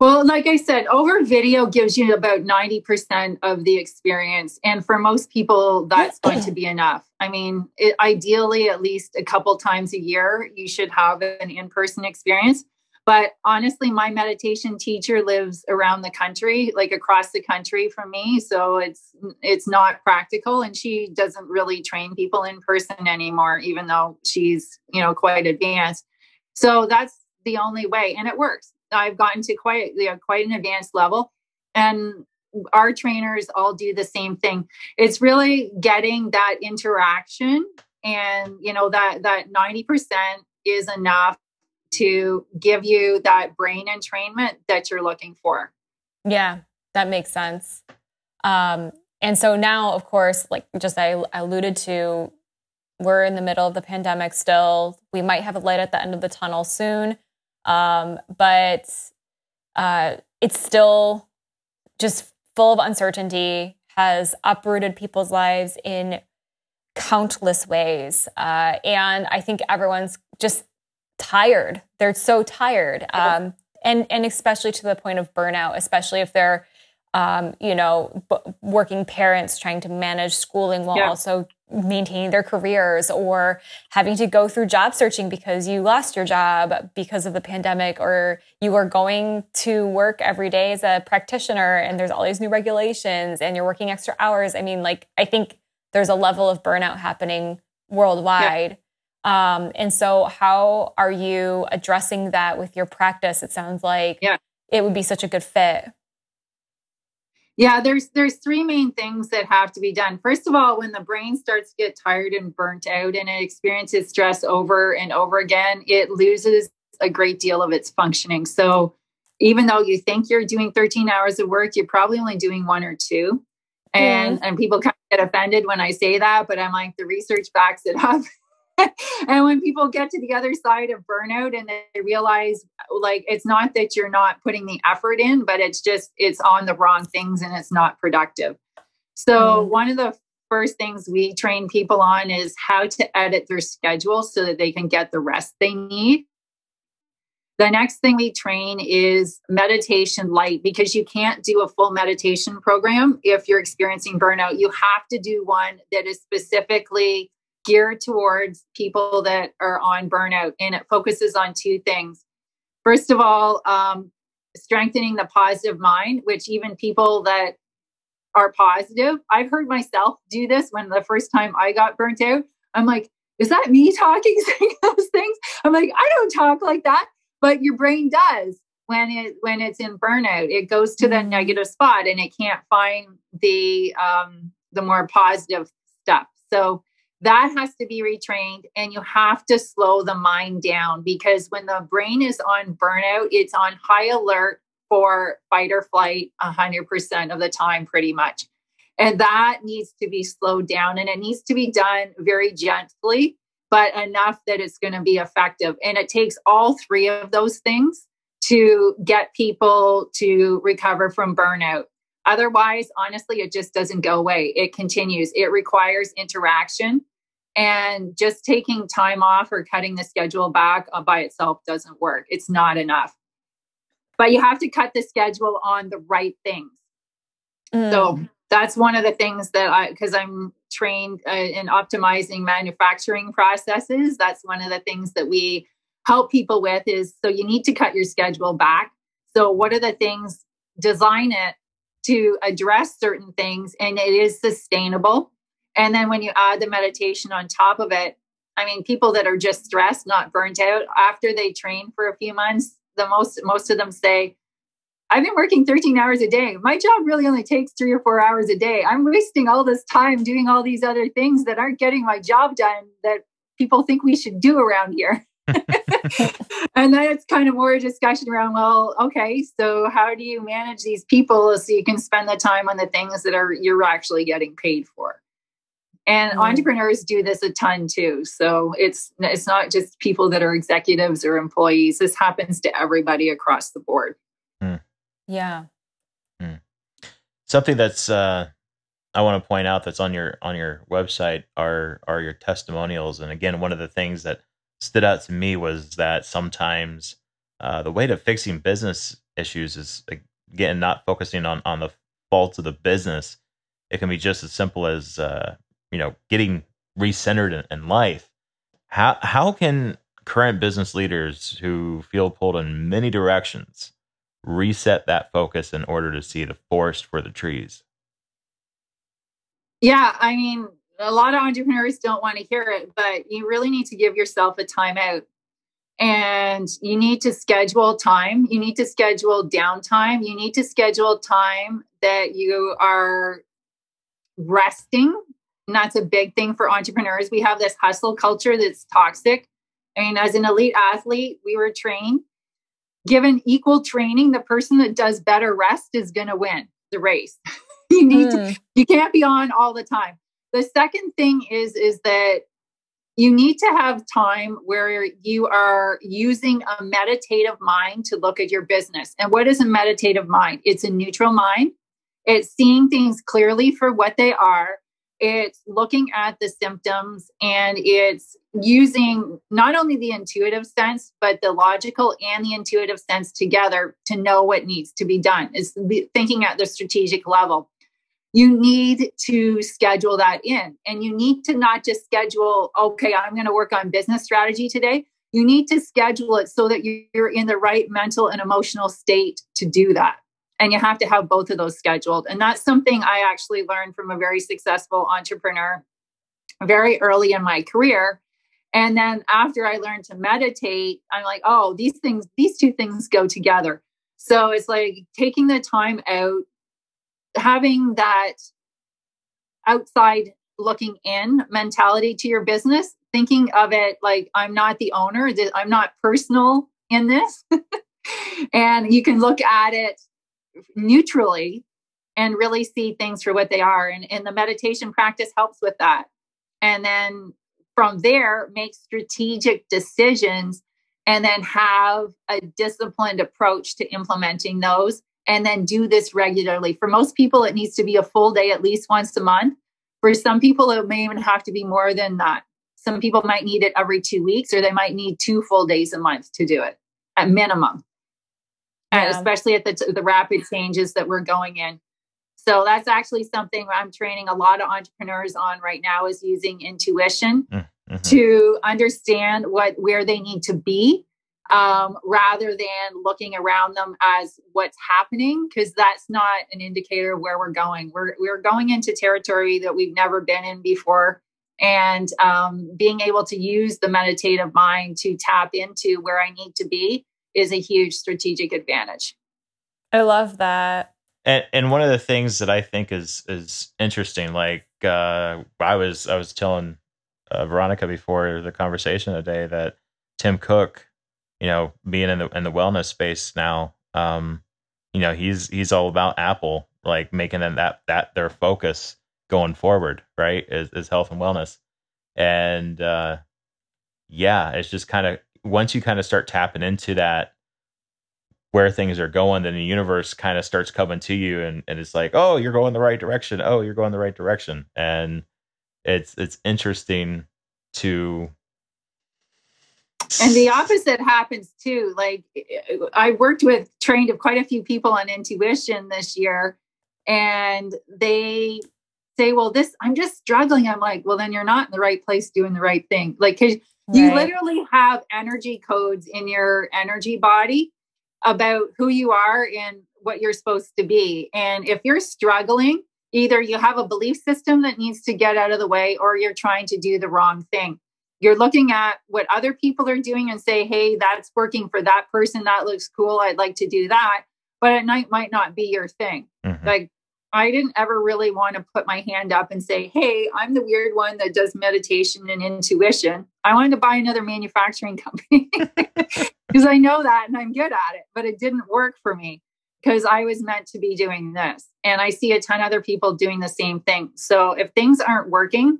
Well, like I said, over video gives you about 90% of the experience. And for most people, that's going to be enough. I mean, it, ideally, at least a couple times a year, you should have an in person experience. But honestly, my meditation teacher lives around the country, like across the country from me. So it's it's not practical. And she doesn't really train people in person anymore, even though she's, you know, quite advanced. So that's the only way. And it works. I've gotten to quite you know, quite an advanced level. And our trainers all do the same thing. It's really getting that interaction and you know that that 90% is enough to give you that brain entrainment that you're looking for. Yeah, that makes sense. Um, and so now, of course, like just I alluded to, we're in the middle of the pandemic still. We might have a light at the end of the tunnel soon, um, but uh, it's still just full of uncertainty, has uprooted people's lives in countless ways. Uh, and I think everyone's just tired. They're so tired. Um, and, and especially to the point of burnout, especially if they're, um, you know, b- working parents trying to manage schooling while yeah. also maintaining their careers or having to go through job searching because you lost your job because of the pandemic or you are going to work every day as a practitioner and there's all these new regulations and you're working extra hours. I mean, like, I think there's a level of burnout happening worldwide. Yeah. Um, and so, how are you addressing that with your practice? It sounds like yeah. it would be such a good fit. Yeah, there's there's three main things that have to be done. First of all, when the brain starts to get tired and burnt out and it experiences stress over and over again, it loses a great deal of its functioning. So even though you think you're doing 13 hours of work, you're probably only doing one or two. And and people kind of get offended when I say that, but I'm like the research backs it up. <laughs> <laughs> and when people get to the other side of burnout and they realize like it's not that you're not putting the effort in but it's just it's on the wrong things and it's not productive so mm. one of the first things we train people on is how to edit their schedule so that they can get the rest they need the next thing we train is meditation light because you can't do a full meditation program if you're experiencing burnout. You have to do one that is specifically geared towards people that are on burnout and it focuses on two things. First of all, um, strengthening the positive mind, which even people that are positive, I've heard myself do this when the first time I got burnt out. I'm like, is that me talking <laughs> saying those things? I'm like, I don't talk like that, but your brain does when it when it's in burnout. It goes to the negative spot and it can't find the um, the more positive stuff. So that has to be retrained and you have to slow the mind down because when the brain is on burnout it's on high alert for fight or flight 100% of the time pretty much. And that needs to be slowed down and it needs to be done very gently but enough that it's going to be effective. And it takes all three of those things to get people to recover from burnout Otherwise, honestly, it just doesn't go away. It continues. It requires interaction. And just taking time off or cutting the schedule back uh, by itself doesn't work. It's not enough. But you have to cut the schedule on the right things. Mm. So that's one of the things that I, because I'm trained uh, in optimizing manufacturing processes, that's one of the things that we help people with is so you need to cut your schedule back. So, what are the things? Design it to address certain things and it is sustainable. And then when you add the meditation on top of it, I mean, people that are just stressed, not burnt out, after they train for a few months, the most most of them say, I've been working 13 hours a day. My job really only takes three or four hours a day. I'm wasting all this time doing all these other things that aren't getting my job done that people think we should do around here. <laughs> <laughs> and then it's kind of more a discussion around well okay so how do you manage these people so you can spend the time on the things that are you're actually getting paid for? And mm entrepreneurs do this a ton too. So it's it's not just people that are executives or employees. This happens to everybody across the board. Mm. yeah. Mm. something that's uh I want to point out that's on your on your website are are your testimonials. And again one of the things that stood out to me was that sometimes uh, the way to fixing business issues is again not focusing on on the faults of the business. It can be just as simple as uh, you know getting recentered in, in life. How how can current business leaders who feel pulled in many directions reset that focus in order to see the forest for the trees? Yeah, I mean, a lot of entrepreneurs don't want to hear it, but you really need to give yourself a timeout. And you need to schedule time. You need to schedule downtime. You need to schedule time that you are resting. And that's a big thing for entrepreneurs. We have this hustle culture that's toxic. I mean, as an elite athlete, we were trained, given equal training, the person that does better rest is going to win the race. <laughs> you need mm. to, you can't be on all the time. The second thing is is that you need to have time where you are using a meditative mind to look at your business. And what is a meditative mind? It's a neutral mind. It's seeing things clearly for what they are. It's looking at the symptoms and it's using not only the intuitive sense, but the logical and the intuitive sense together to know what needs to be done. Is thinking at the strategic level you need to schedule that in. And you need to not just schedule, okay, I'm going to work on business strategy today. You need to schedule it so that you're in the right mental and emotional state to do that. And you have to have both of those scheduled. And that's something I actually learned from a very successful entrepreneur very early in my career. And then after I learned to meditate, I'm like, oh, these things, these two things go together. So it's like taking the time out having that outside looking in mentality to your business, thinking of it like I'm not the owner, I'm not personal in this. <laughs> and you can look at it neutrally and really see things for what they are. And, and the meditation practice helps with that. And then from there, make strategic decisions and then have a disciplined approach to implementing those and then do this regularly. For most people, it needs to be a full day at least once a month. For some people, it may even have to be more than that. Some people might need it every two weeks, or they might need two full days a month to do it at minimum. Yeah. And especially at the, the rapid changes that we're going in. So that's actually something I'm training a lot of entrepreneurs on right now is using intuition mm-hmm. to understand what where they need to be um, rather than looking around them as what's happening, because that's not an indicator of where we're going. We're, we're going into territory that we've never been in before. And um, being able to use the meditative mind to tap into where I need to be is a huge strategic advantage. I love that. And, and one of the things that I think is is interesting, like uh, I was I was telling uh, Veronica before the conversation today that Tim Cook you know, being in the in the wellness space now, um, you know, he's he's all about Apple, like making them that that their focus going forward, right? Is is health and wellness. And uh yeah, it's just kind of once you kind of start tapping into that where things are going, then the universe kind of starts coming to you and, and it's like, oh, you're going the right direction. Oh, you're going the right direction. And it's it's interesting to and the opposite happens too. Like i worked with trained of quite a few people on intuition this year and they say well this i'm just struggling. I'm like well then you're not in the right place doing the right thing. Like because right. you literally have energy codes in your energy body about who you are and what you're supposed to be. And if you're struggling either you have a belief system that needs to get out of the way or you're trying to do the wrong thing you're looking at what other people are doing and say, hey, that's working for that person. That looks cool. I'd like to do that. But at night might not be your thing. Mm-hmm. Like, I didn't ever really want to put my hand up and say, hey, I'm the weird one that does meditation and intuition. I wanted to buy another manufacturing company <laughs> because I know that and I'm good at it. But it didn't work for me because I was meant to be doing this. And I see a ton of other people doing the same thing. So if things aren't working,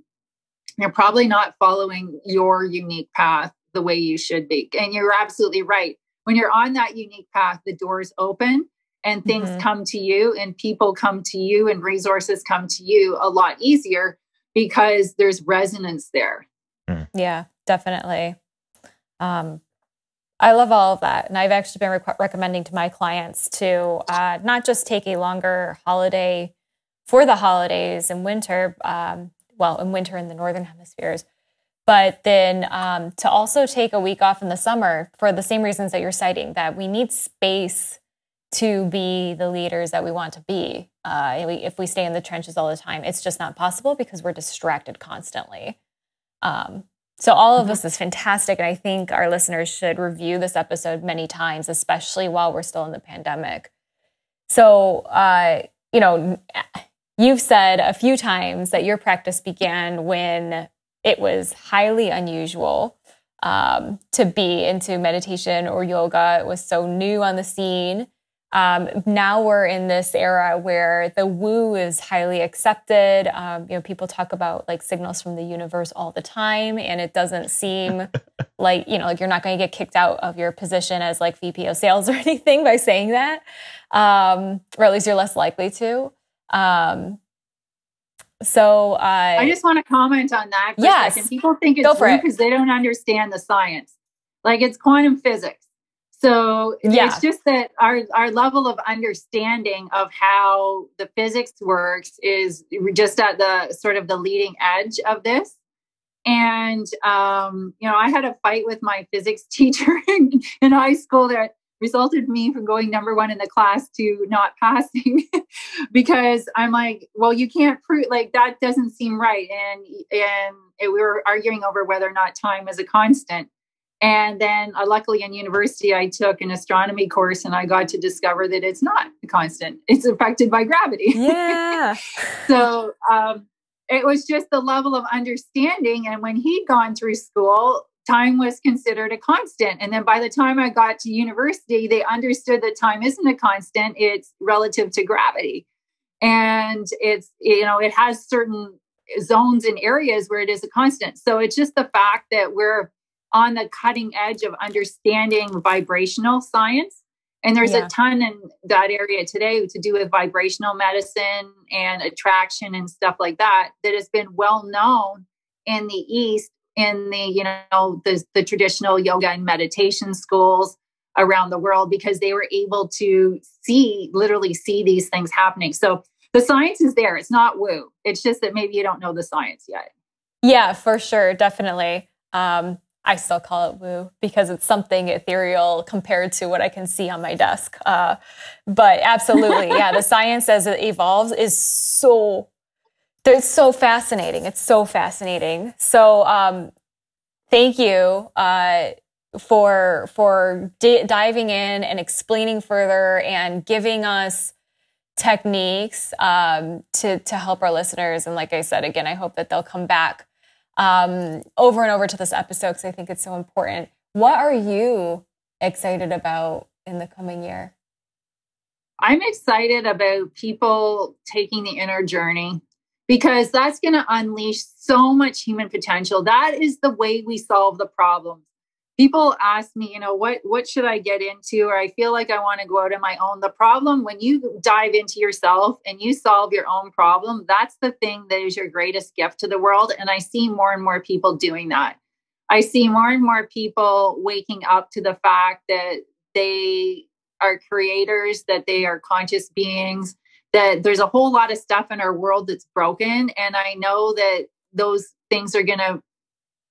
you're probably not following your unique path the way you should be. And you're absolutely right. When you're on that unique path, the doors open and things mm-hmm. come to you and people come to you and resources come to you a lot easier because there's resonance there. Mm. Yeah, definitely. Um, I love all of that. And I've actually been re- recommending to my clients to uh, not just take a longer holiday for the holidays and winter, um, well, in winter in the northern hemispheres, but then um, to also take a week off in the summer for the same reasons that you're citing that we need space to be the leaders that we want to be. Uh, if we stay in the trenches all the time, it's just not possible because we're distracted constantly. Um, so all of mm-hmm. this is fantastic, and I think our listeners should review this episode many times, especially while we're still in the pandemic. So, uh, you know, you've said a few times that your practice began when it was highly unusual um, to be into meditation or yoga. It was so new on the scene. Um, now we're in this era where the woo is highly accepted. Um, you know, people talk about like signals from the universe all the time, and it doesn't seem <laughs> like you know, like you're not going to get kicked out of your position as like VP of sales <laughs> or anything by saying that, um, or at least you're less likely to. Um, so uh, I just want to comment on that. For yes, people think it's because they don't understand the science. Like it's quantum physics so yeah. it's just that our our level of understanding of how the physics works is just at the sort of the leading edge of this. And um, you know, I had a fight with my physics <laughs> teacher in, in high school that resulted me from going number one in the class to not <laughs> passing because I'm like, well, you can't prove like that doesn't seem right. And and we were arguing over whether or not time is a constant. And then, uh, luckily, in university, I took an astronomy course and I got to discover that it's not a constant, it's affected by gravity. Yeah. <laughs> so um, it was just the level of understanding. And when he'd gone through school, time was considered a constant. And then by the time I got to university, they understood that time isn't a constant, it's relative to gravity. And it's, you know, it has certain zones and areas where it is a constant. So it's just the fact that we're, on the cutting edge of understanding vibrational science. And there's yeah. a ton in that area today to do with vibrational medicine and attraction and stuff like that that has been well known in the East in the you know the, the traditional yoga and meditation schools around the world because they were able to see literally see these things happening. So the science is there. It's not woo. It's just that maybe you don't know the science yet. Yeah, for sure, definitely. Um, I still call it woo because it's something ethereal compared to what I can see on my desk. Uh, but absolutely, yeah, the <laughs> science as it evolves is so it's so fascinating. It's so fascinating. So um, thank you uh, for for di- diving in and explaining further and giving us techniques um, to to help our listeners. And like I said again, I hope that they'll come back um, over and over to this episode because I think it's so important. What are you excited about in the coming year? I'm excited about people taking the inner journey because that's going to unleash so much human potential. That is the way we solve the problems people ask me you know what what should i get into? Or i feel like i want to go out on my own. The problem when you dive into yourself and you solve your own problem that's the thing that is your greatest gift to the world. And i see more and more people doing that. I see more and more people waking up to the fact that they are creators that they are conscious beings that there's a whole lot of stuff in our world that's broken and i know that those things are going to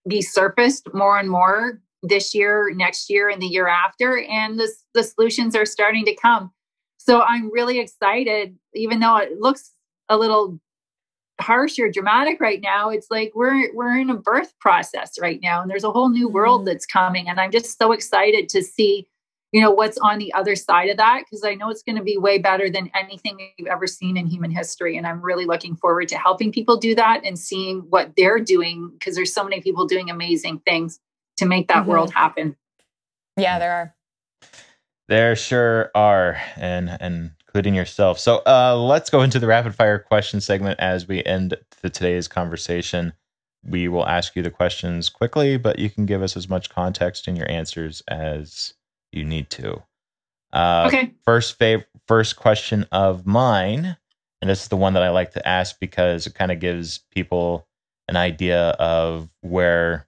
be surfaced more and more this year, next year, and the year after. And the, the solutions are starting to come. So I'm really excited, even though it looks a little harsh or dramatic right now. It's like we're we're in a birth process right now, and there's a whole new world mm-hmm. that's coming. And I'm just so excited to see, you know, what's on the other side of that because I know it's going to be way better than anything we've ever seen in human history. And I'm really looking forward to helping people do that and seeing what they're doing because there's so many people doing amazing things to make that mm-hmm. world happen. Yeah, there are. There sure are, and and including yourself. So uh, let's go into the rapid fire question segment as we end the, today's conversation. We will ask you the questions quickly, but you can give us as much context in your answers as you need to. Uh, okay. First, fav- first question of mine, and this is the one that I like to ask because it kind of gives people an idea of where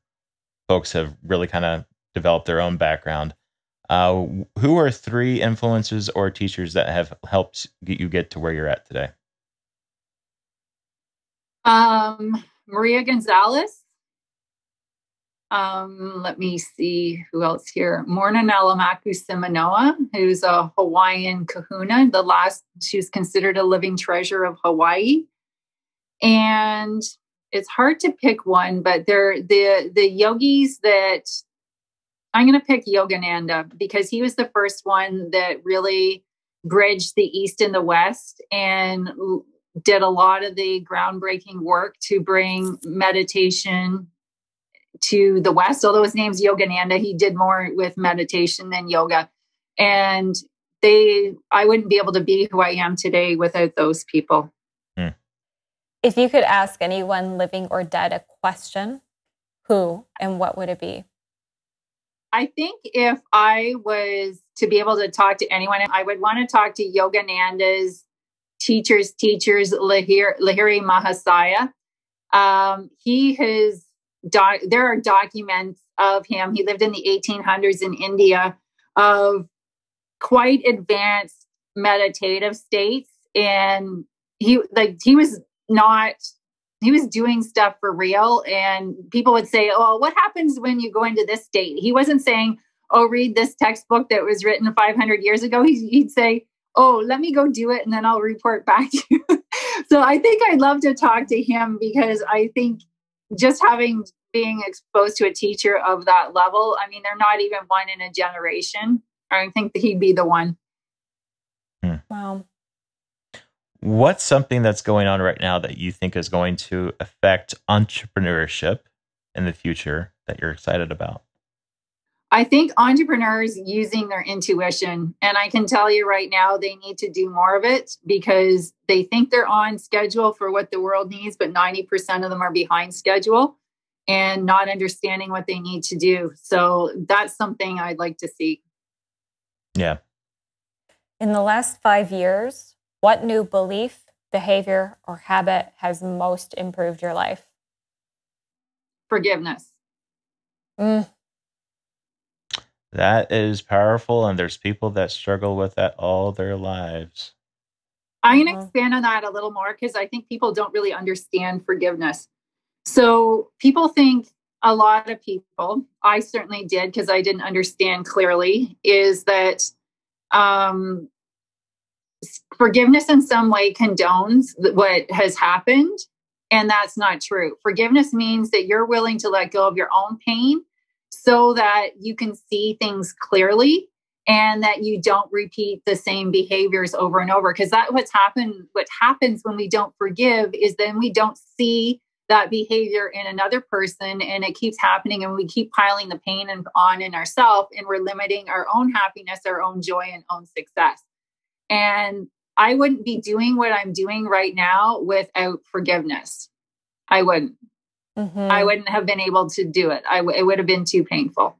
folks have really kind of developed their own background. Uh, who are three influences or teachers that have helped get you get to where you're at today? Um, Maria Gonzalez, um, let me see who else here. Morrnah Nalamaku Simeona, who's a Hawaiian kahuna. The last, she's considered a living treasure of Hawaii. And it's hard to pick one, but they're the the yogis that I'm going to pick Yogananda because he was the first one that really bridged the East and the West and did a lot of the groundbreaking work to bring meditation to the West. Although his name's Yogananda, he did more with meditation than yoga. And they, I wouldn't be able to be who I am today without those people. Hmm. If you could ask anyone living or dead a question, who and what would it be? I think if I was to be able to talk to anyone, I would want to talk to Yogananda's teachers, teachers, Lahiri, Lahiri Mahasaya. Um, he has, there are documents of him. He lived in the 1800s in India of quite advanced meditative states. And he, like, he was not he was doing stuff for real and people would say oh what happens when you go into this state he wasn't saying oh read this textbook that was written 500 years ago he'd say oh let me go do it and then i'll report back to you <laughs> so i think i'd love to talk to him because i think just having being exposed to a teacher of that level i mean they're not even one in a generation i think that he'd be the one hmm. wow What's something that's going on right now that you think is going to affect entrepreneurship in the future that you're excited about? I think entrepreneurs using their intuition, and I can tell you right now, they need to do more of it because they think they're on schedule for what the world needs, but 90% of them are behind schedule and not understanding what they need to do. So that's something I'd like to see. Yeah. In the last five years, what new belief, behavior, or habit has most improved your life? Forgiveness. Mm. That is powerful, and there's people that struggle with that all their lives. I'm going to expand on that a little more because I think people don't really understand forgiveness. So people think a lot of people, I certainly did because I didn't understand clearly, is that um, forgiveness in some way condones what has happened. And that's not true. Forgiveness means that you're willing to let go of your own pain so that you can see things clearly and that you don't repeat the same behaviors over and over because that what's happened what happens when we don't forgive is then we don't see that behavior in another person and it keeps happening and we keep piling the pain on in ourselves and we're limiting our own happiness our own joy and own success and I wouldn't be doing what I'm doing right now without forgiveness. I wouldn't. Mm-hmm. I wouldn't have been able to do it. I w- it would have been too painful.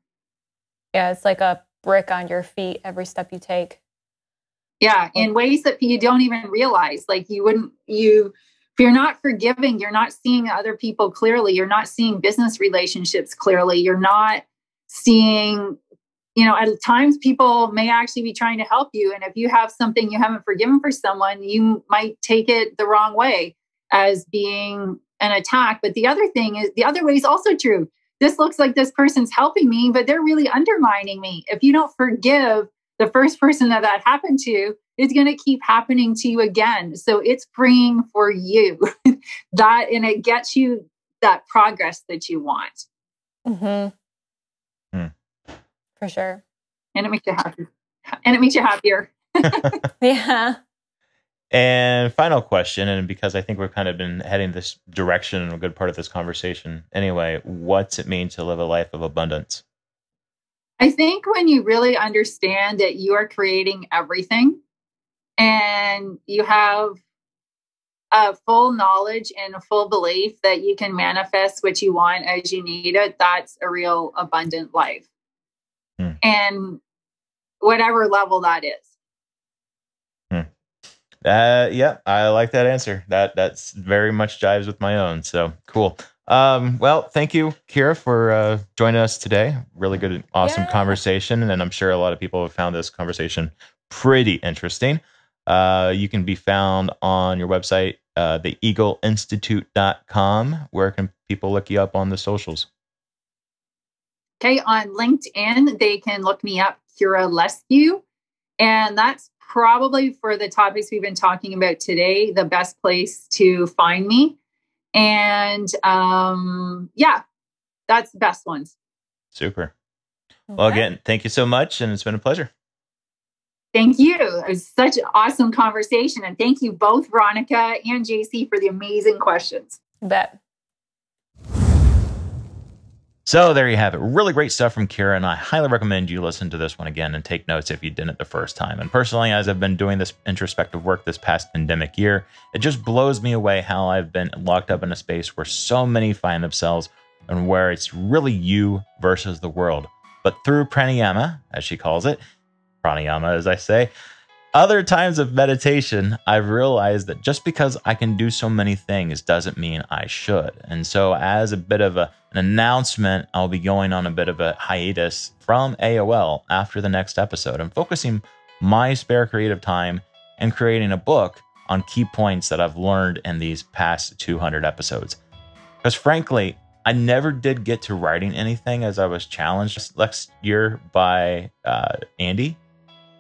Yeah, it's like a brick on your feet every step you take. Yeah, in ways that you don't even realize. Like you wouldn't you if you're not forgiving, you're not seeing other people clearly. You're not seeing business relationships clearly. You're not seeing you know, at times people may actually be trying to help you. And if you have something you haven't forgiven for someone, you might take it the wrong way as being an attack. But the other thing is, the other way is also true. This looks like this person's helping me, but they're really undermining me. If you don't forgive the first person that that happened to, it's going to keep happening to you again. So it's freeing for you <laughs> that, and it gets you that progress that you want. Mm-hmm for sure. And it makes you happy. And it makes you happier. <laughs> <laughs> yeah. And final question, and because I think we've kind of been heading this direction in a good part of this conversation anyway, what's it mean to live a life of abundance? I think when you really understand that you are creating everything and you have a full knowledge and a full belief that you can manifest what you want as you need it, that's a real abundant life hmm. and whatever level that is. Uh, yeah, I like that answer. That that's very much jives with my own. So cool. Um, well, thank you, Kira, for uh, joining us today. Really good, awesome yeah. conversation, and I'm sure a lot of people have found this conversation pretty interesting. Uh, you can be found on your website, uh, theeagleinstitute.com. Where can people look you up on the socials? Okay, on LinkedIn, they can look me up, Kira Leskew. And that's probably for the topics we've been talking about today, the best place to find me. And um, yeah, that's the best ones. Super. Well, again, thank you so much. And it's been a pleasure. Thank you. It was such an awesome conversation. And thank you both, Veronica and JC, for the amazing questions. Bet. So there you have it. Really great stuff from Kira, and I highly recommend you listen to this one again and take notes if you didn't the first time. And personally, as I've been doing this introspective work this past pandemic year, it just blows me away how I've been locked up in a space where so many find themselves and where it's really you versus the world. But through pranayama, as she calls it, pranayama, as I say, other times of meditation, I've realized that just because I can do so many things doesn't mean I should. And so, as a bit of a, an announcement, I'll be going on a bit of a hiatus from AOL after the next episode. I'm focusing my spare creative time and creating a book on key points that I've learned in these past 200 episodes. Because frankly, I never did get to writing anything as I was challenged last year by uh, Andy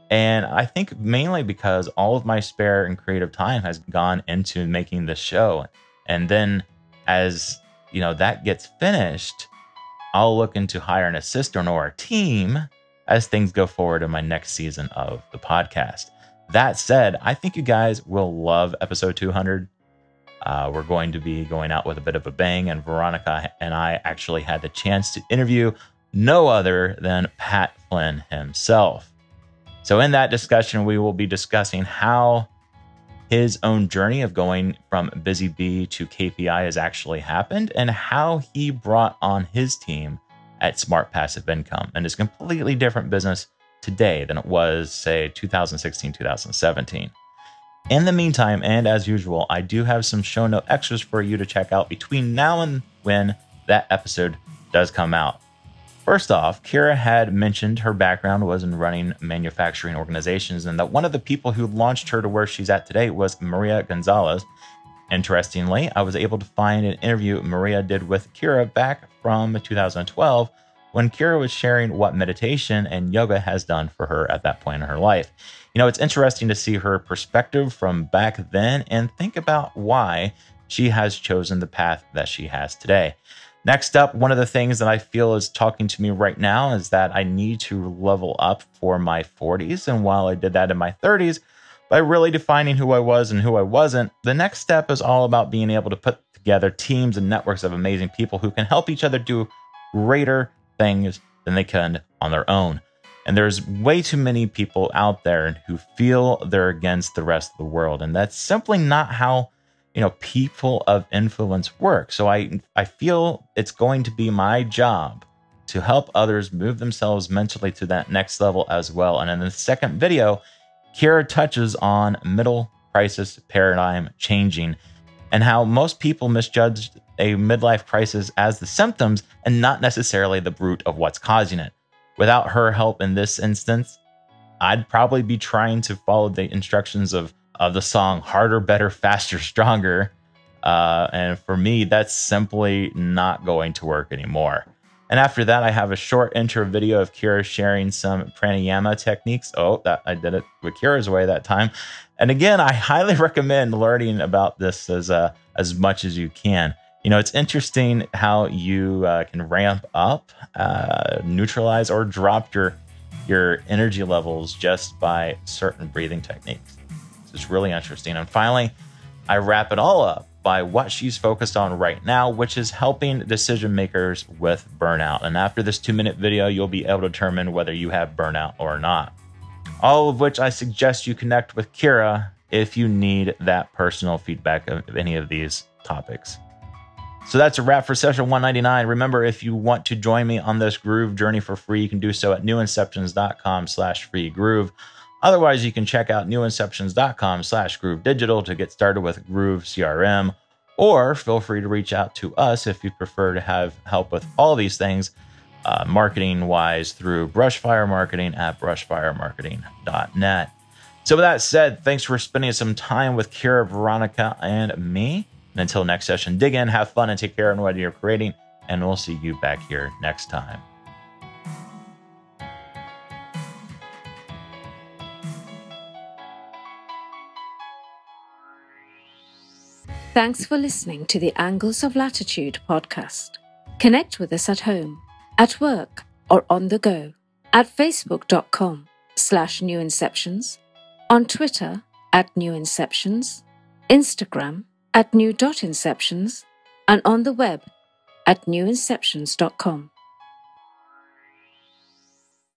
and I think mainly because all of my spare and creative time has gone into making this show. And then as you know that gets finished, I'll look into hiring an assistant or a team as things go forward in my next season of the podcast. That said, I think you guys will love episode 200. Uh, we're going to be going out with a bit of a bang, and Veronica and I actually had the chance to interview no other than Pat Flynn himself. So, in that discussion, we will be discussing how his own journey of going from Busy Bee to KPI has actually happened and how he brought on his team at Smart Passive Income and is completely different business today than it was, say, 2016, 2017. In the meantime, and as usual, I do have some show note extras for you to check out between now and when that episode does come out. First off, Kira had mentioned her background was in running manufacturing organizations and that one of the people who launched her to where she's at today was Maria Gonzalez. Interestingly, I was able to find an interview Maria did with Kira back from 2012 when Kira was sharing what meditation and yoga has done for her at that point in her life. You know, it's interesting to see her perspective from back then and think about why she has chosen the path that she has today. Next up, one of the things that I feel is talking to me right now is that I need to level up for my 40s. And while I did that in my 30s, by really defining who I was and who I wasn't, the next step is all about being able to put together teams and networks of amazing people who can help each other do greater things than they can on their own. And there's way too many people out there who feel they're against the rest of the world. And that's simply not how you know people of influence work. So i i feel it's going to be my job to help others move themselves mentally to that next level as well. And in the second video kira touches on middle crisis paradigm changing and how most people misjudge a midlife crisis as the symptoms and not necessarily the root of what's causing it. Without her help in this instance i'd probably be trying to follow the instructions of of the song Harder, Better, Faster, Stronger. Uh, and for me, that's simply not going to work anymore. And after that, I have a short intro video of Kira sharing some pranayama techniques. Oh, that I did it with Kira's way that time. And again, I highly <laughs> recommend learning about this as uh, as much as you can. You know, it's interesting how you uh, can ramp up, uh, neutralize, or drop your your energy levels just by certain breathing techniques. It's really interesting. And finally, I wrap it all up by what she's focused on right now, which is helping decision makers with burnout. And after this two minute video, you'll be able to determine whether you have burnout or not. All of which I suggest you connect with Kira if you need that personal feedback of any of these topics. So that's a wrap for session 199. Remember, if you want to join me on this groove journey for free, you can do so at newinceptions.com slash free groove. Otherwise, you can check out newinceptions.com slash groove digital to get started with Groove CRM, or feel free to reach out to us if you prefer to have help with all these things uh, marketing wise through Brushfire Marketing at brushfiremarketing.net. So, with that said, thanks for spending some time with Kira, Veronica, and me. And until next session, dig in, have fun, and take care of what you're creating. And we'll see you back here next time. Thanks for listening to the Angles of Latitude podcast. Connect with us at home, at work, or on the go at facebook.com slash newinceptions, on Twitter at newinceptions, Instagram at new.inceptions, and on the web at newinceptions.com.